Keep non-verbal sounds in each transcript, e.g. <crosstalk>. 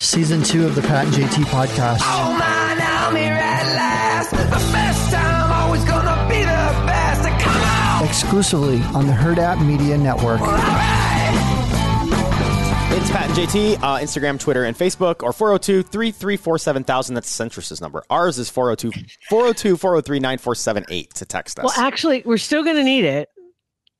Season two of the Pat and JT podcast. Oh man, I'm here at last. The best time, always gonna be the best. Come on! Exclusively on the Hurrdat Media Network. It's Pat and JT, uh, Instagram, Twitter, and Facebook, or 402 334 7000. That's Centris's number. Ours is 402 402 403 9478 to text us. Well, actually, we're still going to need it.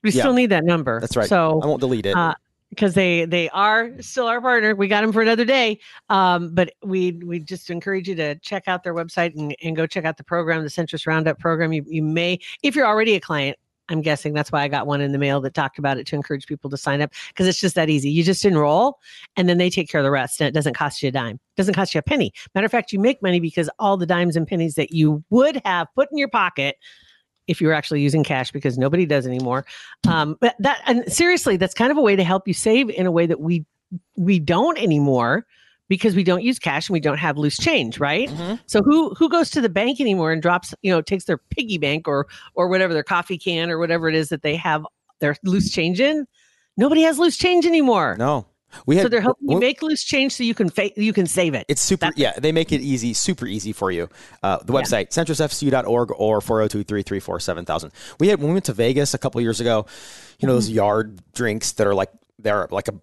We Yeah. still need that number. That's right. So I won't delete it. uh, because they they are still our partner. We got them for another day. Um, but we we just encourage you to check out their website and, and go check out the program, the Centris Roundup program. You you may, if you're already a client, I'm guessing that's why I got one in the mail that talked about it to encourage people to sign up because it's just that easy. You just enroll and then they take care of the rest, and it doesn't cost you a dime. It doesn't cost you a penny. Matter of fact, you make money because all the dimes and pennies that you would have put in your pocket if you're actually using cash because nobody does anymore. Um, but that and seriously, that's kind of a way to help you save in a way that we we don't anymore because we don't use cash and we don't have loose change, right? So who who goes to the bank anymore and drops, you know, takes their piggy bank or or whatever their coffee can or whatever it is that they have their loose change in? Nobody has loose change anymore. no. We had, so they're helping you make loose change so you can fa- you can save it. It's super. That's- yeah, they make it easy, super easy for you. Uh, the website, centrisfcu.org or 402 334 7000. We had, when we went to Vegas a couple years ago, you know, Mm-hmm. those yard drinks that are like, they're like a,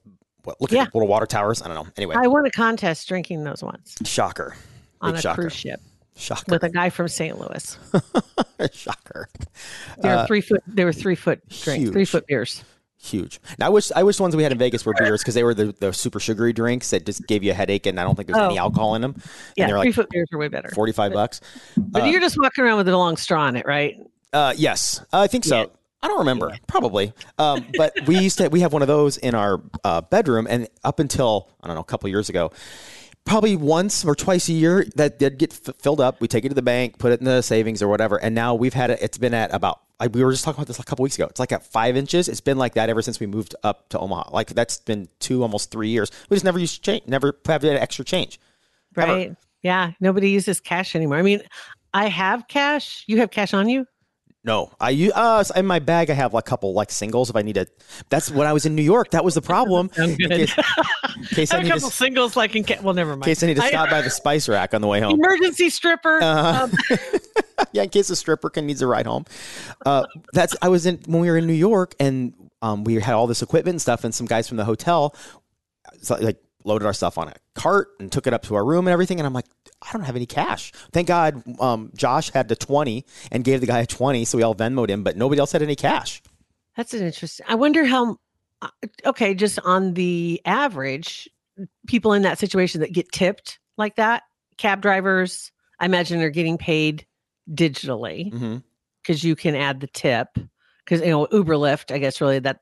what, look Yeah. at little water towers. I don't know. Anyway, I won a contest drinking those ones shocker. on Big a shocker. cruise ship Shocker. with a guy from St. Louis. <laughs> shocker. They were three foot. They were three foot drinks, three Uh, foot beers. Huge. Now, I wish I wish the ones we had in Vegas were beers because they were the, the super sugary drinks that just gave you a headache, and I don't think there's any Oh. alcohol in them. Yeah, and they're three like foot beers are way better. 45 bucks. But you're just walking around with a long straw in it, right? Uh, yes, I think so. Yeah. I don't remember, probably. Um, but we used to we have one of those in our uh, bedroom, and up until I don't know a couple years ago, probably once or twice a year that did get f- filled up. We take it to the bank, put it in the savings or whatever, and now we've had it. It's been at about. I, we were just talking about this a couple weeks ago. It's like at five inches. It's been like that ever since we moved up to Omaha. Like that's been two, almost three years. We just never used change, never have that extra change. Ever. Right. Yeah. Nobody uses cash anymore. I mean, I have cash. You have cash on you? No, I use uh in my bag I have a couple like singles if I need to. That's when I was in New York. That was the problem. <laughs> In case, in case <laughs> I I have a couple to, singles like in ca- well, never mind. in case I need to I- stop by the spice rack on the way home. emergency stripper. Uh-huh. Um, <laughs> yeah, in case a stripper can needs a ride home. Uh, that's I was in when we were in New York and um, we had all this equipment and stuff, and some guys from the hotel like loaded our stuff on a cart and took it up to our room and everything. And I'm like, I don't have any cash. Thank God, um, Josh had the twenty and gave the guy a twenty, so we all Venmoed him, but nobody else had any cash. That's an interesting. I wonder how. uh, Okay, just on the average, people in that situation that get tipped like that, cab drivers, I imagine are getting paid digitally because you can add the tip. Because you know Uber, Lyft, I guess really that.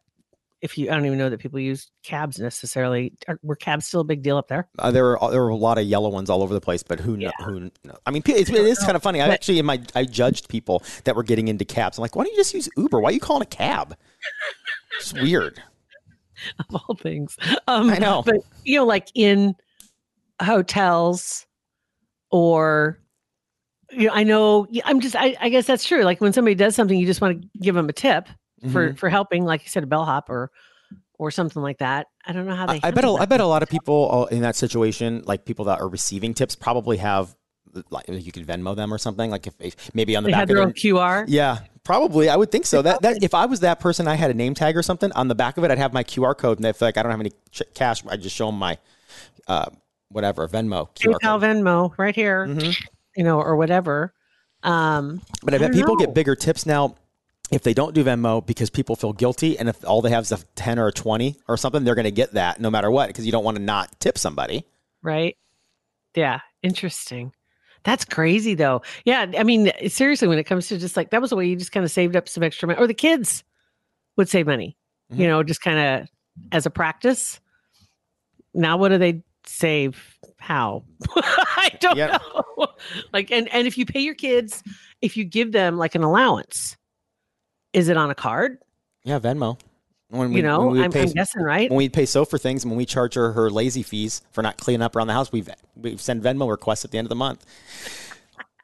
If you, I don't even know that people use cabs necessarily. Are, were cabs still a big deal up there? Uh, there were there were a lot of yellow ones all over the place, but who know? Who know? I mean, it's, it is kind of funny. I But- actually in my I judged people that were getting into cabs. I'm like, why don't you just use Uber? Why are you calling a cab? It's weird. <laughs> Of all things, um, I know. but you know, like in hotels or you know, I know I'm just I, I guess that's true. Like when somebody does something, you just want to give them a tip for Mhm. for helping, like you said, a bellhop or or something like that. I don't know how they. I, I bet a, I bet a lot of people in that situation, like people that are receiving tips, probably have like you could Venmo them or something. Like if, if maybe on the they back of their own QR. Yeah, probably. I would think so. That that if I was that person, I had a name tag or something on the back of it. I'd have my QR code, and if like I don't have any ch- cash, I just show them my uh, whatever Venmo QR PayPal, code. Venmo, right here, Mhm. You know, or whatever. Um, But I, bet people know. get bigger tips now if they don't do Venmo because people feel guilty, and if all they have is a ten or a twenty or something, they're going to get that no matter what because you don't want to not tip somebody. right? Yeah, interesting. That's crazy though. Yeah, I mean, seriously, when it comes to just like that was the way you just kind of saved up some extra money, or the kids would save money, Mm-hmm. you know, just kind of as a practice. Now, what do they save how? <laughs> I don't Yeah. know. Like, and and if you pay your kids, if you give them like an allowance, is it on a card? Yeah, Venmo. When we, you know, when we I'm, pay, I'm guessing, right? when we pay so for things, and when we charge her her lazy fees for not cleaning up around the house, we we send Venmo requests at the end of the month. <laughs>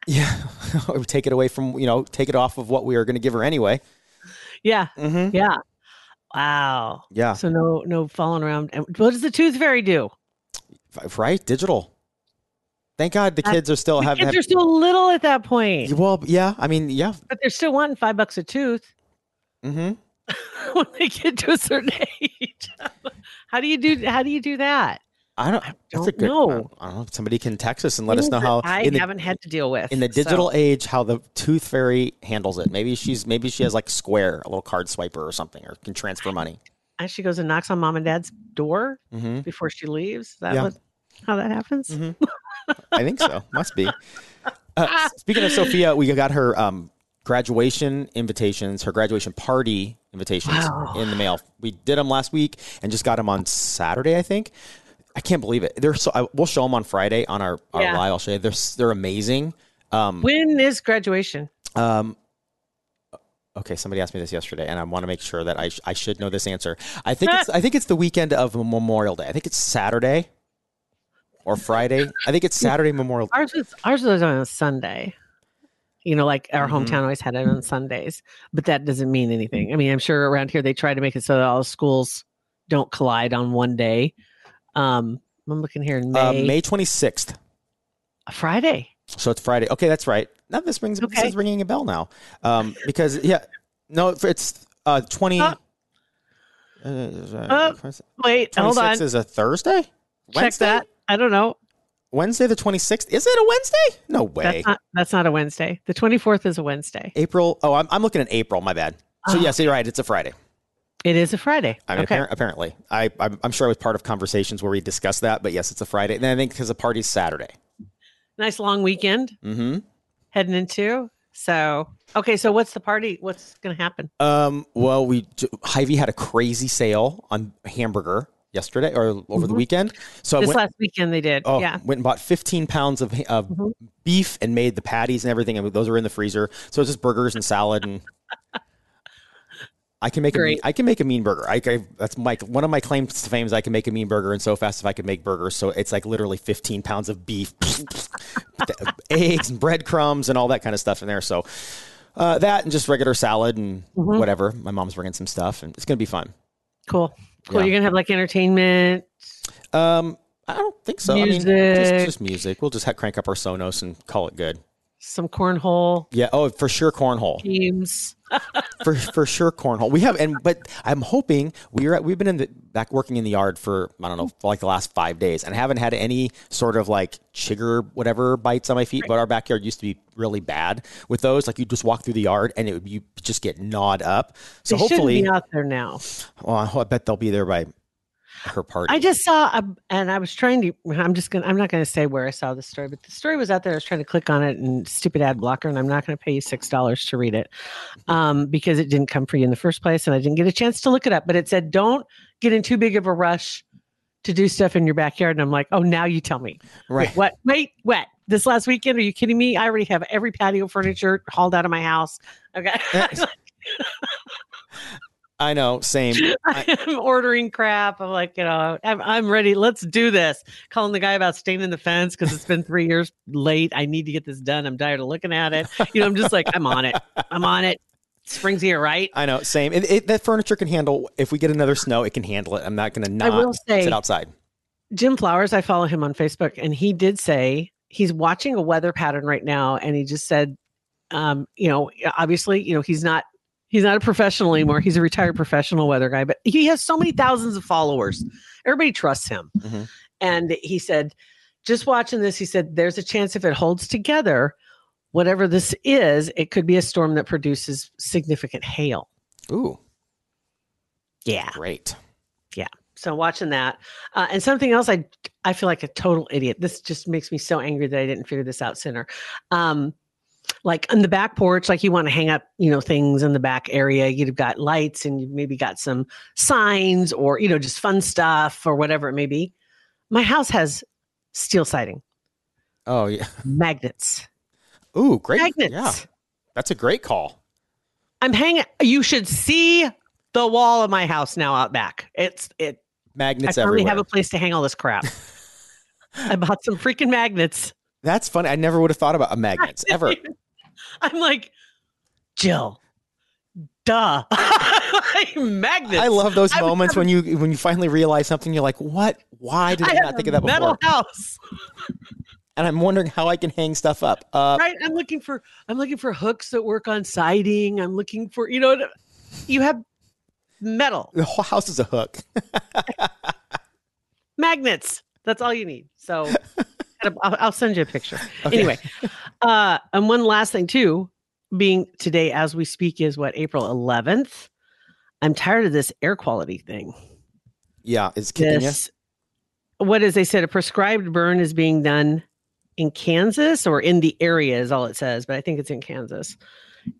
Yeah, <laughs> we take it away from you know take it off of what we are going to give her anyway. Yeah, Mm-hmm. yeah. Wow. Yeah, So no, no falling around. And what does the tooth fairy do? Right. Digital. Thank God the Uh, kids are still The having. kids are still little at that point, well, yeah. I mean, yeah. but they're still wanting five bucks a tooth <laughs> Mm-hmm. when they get to a certain <laughs> age. how do you do? How do you do that? I don't. That's a don't good. know. I don't, I don't know. Somebody can text us and let us know how I in the, haven't had to deal with in the so- digital age how the tooth fairy handles it. Maybe she's maybe she has like Square, a little card swiper or something, or can transfer money. and she goes and knocks on mom and dad's door Mm-hmm. before she leaves. Is that Yeah. what, how that happens? Mhm. <laughs> I think so. Must be. Uh, speaking of Sophia, we got her um, graduation invitations, her graduation party invitations Wow. in the mail. We did them last week and just got them on Saturday, I think. I can't believe it. They're so. I, we'll show them on Friday on our, our Yeah. live. I'll show you. They're they're amazing. Um, When is graduation? um, okay, somebody asked me this yesterday, and I want to make sure that I, sh- I should know this answer. I think it's <laughs> I think it's the weekend of Memorial Day. I think it's Saturday or Friday. I think it's Saturday Memorial. Ours was ours was on a Sunday. You know, like our Mhm. hometown always had it on Sundays, but that doesn't mean anything. I mean, I'm sure around here they try to make it so that all schools don't collide on one day. Um, I'm looking here in Uh, May, May twenty sixth. a Friday. So it's Friday. Okay, that's right. Now this rings. This is ringing a bell now. Um, because yeah, no, it's uh twenty. Uh, Uh, Wait, hold on. is a Thursday. Check Wednesday? that. I don't know. Wednesday the twenty sixth. Is it a Wednesday? No way. That's not that's not a Wednesday. The 24th is a Wednesday. April. Oh, I'm, I'm looking at April. My bad. So Oh. yes, you're right. It's a Friday. It is a Friday. I mean, okay. appar- apparently, I I'm, I'm sure I was part of conversations where we discussed that. But yes, it's a Friday. And then I think because the party's Saturday. Nice long weekend Mm-hmm. heading into. So, okay, so what's the party? What's going to happen? Um. Well, we Hy-Vee had a crazy sale on hamburger yesterday or over the Mhm. weekend. So This went, last weekend they did. Oh, yeah. went and bought 15 pounds of, of Mhm. beef and made the patties and everything. And those are in the freezer. So it's just burgers and salad. And I can make a mean, I can make a mean burger. I, I that's my one of my claims to fame is I can make a mean burger and so fast if I can make burgers. So it's like literally 15 pounds of beef, <laughs> eggs and breadcrumbs and all that kind of stuff in there. So uh, that and just regular salad and Mhm. whatever. My mom's bringing some stuff and it's gonna be fun. Cool. Cool. Yeah. You're going to have like entertainment. Um, I don't think so. I mean, Music. just, just music. We'll just have, crank up our Sonos and call it good. Some cornhole Yeah. Oh, for sure, cornhole. games. <laughs> For for sure, cornhole. We have, and but I'm hoping we're at, we've been in the back working in the yard for I don't know for like the last five days, and haven't had any sort of like chigger whatever bites on my feet. But our backyard used to be really bad with those. Like you just walk through the yard and it would you just get gnawed up. So they hopefully, be out there now. well, I bet they'll be there by her party. I just saw, a, and I was trying to. I'm just gonna. I'm not gonna say where I saw the story, but the story was out there. I was trying to click on it, and stupid ad blocker, and I'm not to pay you six dollars to read it, um, because it didn't come for you in the first place, and I didn't get a chance to look it up. But it said, "Don't get in too big of a rush to do stuff in your backyard." And I'm like, "Oh, now you tell me." right. Wait, what? Wait, what? This last weekend? Are you kidding me? I already have every patio furniture hauled out of my house. Okay. <laughs> I know. Same. <laughs> I'm ordering crap. I'm like, you know, I'm, I'm ready. Let's do this. Calling the guy about staining the fence because it's been three years late. I need to get this done. I'm tired of looking at it. You know, I'm just like, I'm on it. I'm on it. Spring's here, right? I know. Same. It, it, that furniture can handle. If we get another snow, it can handle it. I'm not going to I not will say- sit outside. Jim Flowers, I follow him on Facebook, and he did say he's watching a weather pattern right now, and he just said, um, you know, obviously, you know, he's not he's not a professional anymore. He's a retired professional weather guy, but he has so many thousands of followers. Everybody trusts him, Mhm. and he said, just watching this, he said, there's a chance if it holds together, whatever this is, it could be a storm that produces significant hail. Ooh, Yeah. great. Yeah. So watching that, uh, and something else, I I feel like a total idiot. This just makes me so angry that I didn't figure this out sooner. Um, like on the back porch, like you want to hang up, you know, things in the back area. You've got lights, and you've maybe got some signs, or you know, just fun stuff, or whatever it may be. my house has steel siding, Oh yeah. <laughs> magnets, Ooh, great. magnets. Yeah, that's a great call. I'm hanging. You should see the wall of my house now out back. It's it. Magnets I finally everywhere. have a place to hang all this crap. <laughs> I bought some freaking magnets. That's funny. I never would have thought about <laughs> magnets ever. I'm like, Jill, duh. <laughs> Like, magnets. I love those I moments when you when you finally realize something. You're like, what? Why did I, I not think of that metal before? house. <laughs> And I'm wondering how I can hang stuff up. Uh, right i'm looking for i'm looking for hooks that work on siding i'm looking for you know you have metal The whole house is a hook. magnets that's all you need so i'll, I'll send you a picture <laughs> Okay. anyway uh and one last thing too being today as we speak is what april 11th i'm tired of this air quality thing Yeah, it's kicking this what is they said a prescribed burn is being done in Kansas or in the area is all it says, but I think it's in Kansas.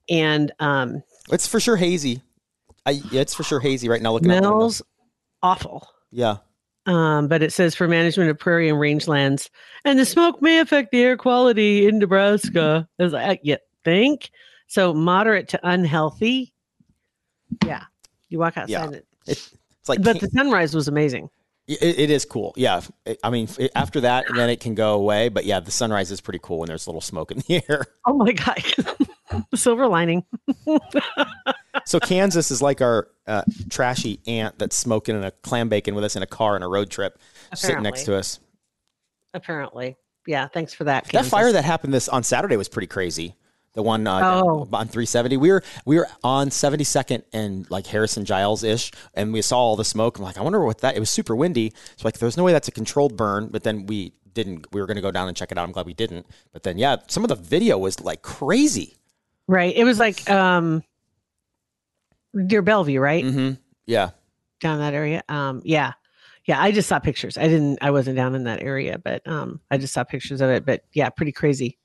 And um. It's for sure hazy. I, yeah, it's for sure hazy right now. Looking smells awful. Yeah. Um, but it says for management of prairie and rangelands, and the smoke may affect the air quality in Nebraska. As I you think so, moderate to unhealthy. Yeah, you walk outside, Yeah. it, It, it's like but the sunrise was amazing. it, it is cool. Yeah. I mean, after that, then it can go away. But yeah, the sunrise is pretty cool when there's a little smoke in the <laughs> air. Oh my god, <laughs> silver lining. So Kansas is like our uh, trashy aunt that's smoking in a clam bacon with us in a car on a road trip, sitting next to us. Apparently, yeah. Thanks for that. That fire that happened this on Saturday was pretty crazy. The one uh, Oh. on 370. We were we were on 72nd and like Harrison Giles ish, and we saw all the smoke. I'm like, I wonder what that. It was super windy, so like, there's no way that's a controlled burn. But then we didn't. We were going to go down and check it out. I'm glad we didn't. But then yeah, some of the video was like crazy. Right. It was like um, near Bellevue, right hmm Yeah. down that area. Um, yeah, yeah. I just saw pictures. I didn't. I wasn't down in that area, but um, I just saw pictures of it. But yeah, pretty crazy.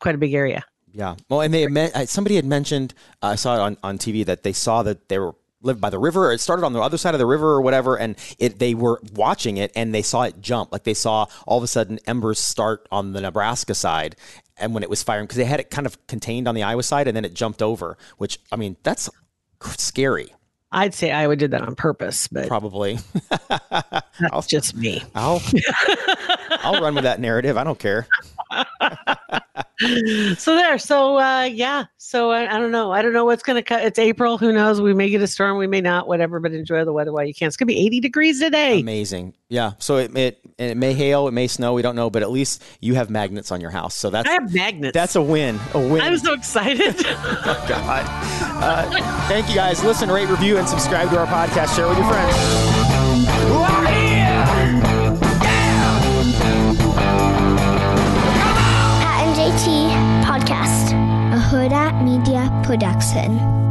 Quite a big area. Yeah. Well, and they had men- uh, somebody had mentioned uh, I saw it on, on TV that they saw that they were lived by the river. It started on the other side of the river or whatever, and it they were watching it and they saw it jump. Like they saw all of a sudden embers start on the Nebraska side, and when it was firing because they had it kind of contained on the Iowa side, and then it jumped over. Which I mean, that's scary. I'd say Iowa did that on purpose, but Probably. <laughs> that's just me. I'll I'll run with that narrative. I don't care. <laughs> <laughs> so there. So uh, yeah. So I, I don't know. I don't know what's gonna cut. It's April. Who knows? We may get a storm. We may not. Whatever. But enjoy the weather while you can. It's gonna be 80 degrees today. Amazing. Yeah. So it it it may hail, it may snow. We don't know, but at least you have magnets on your house. So that's I have magnets. That's a win. A win. I'm so excited. <laughs> God. Uh, thank you guys. Listen, rate, review, and subscribe to our podcast. Share with your friends. Production.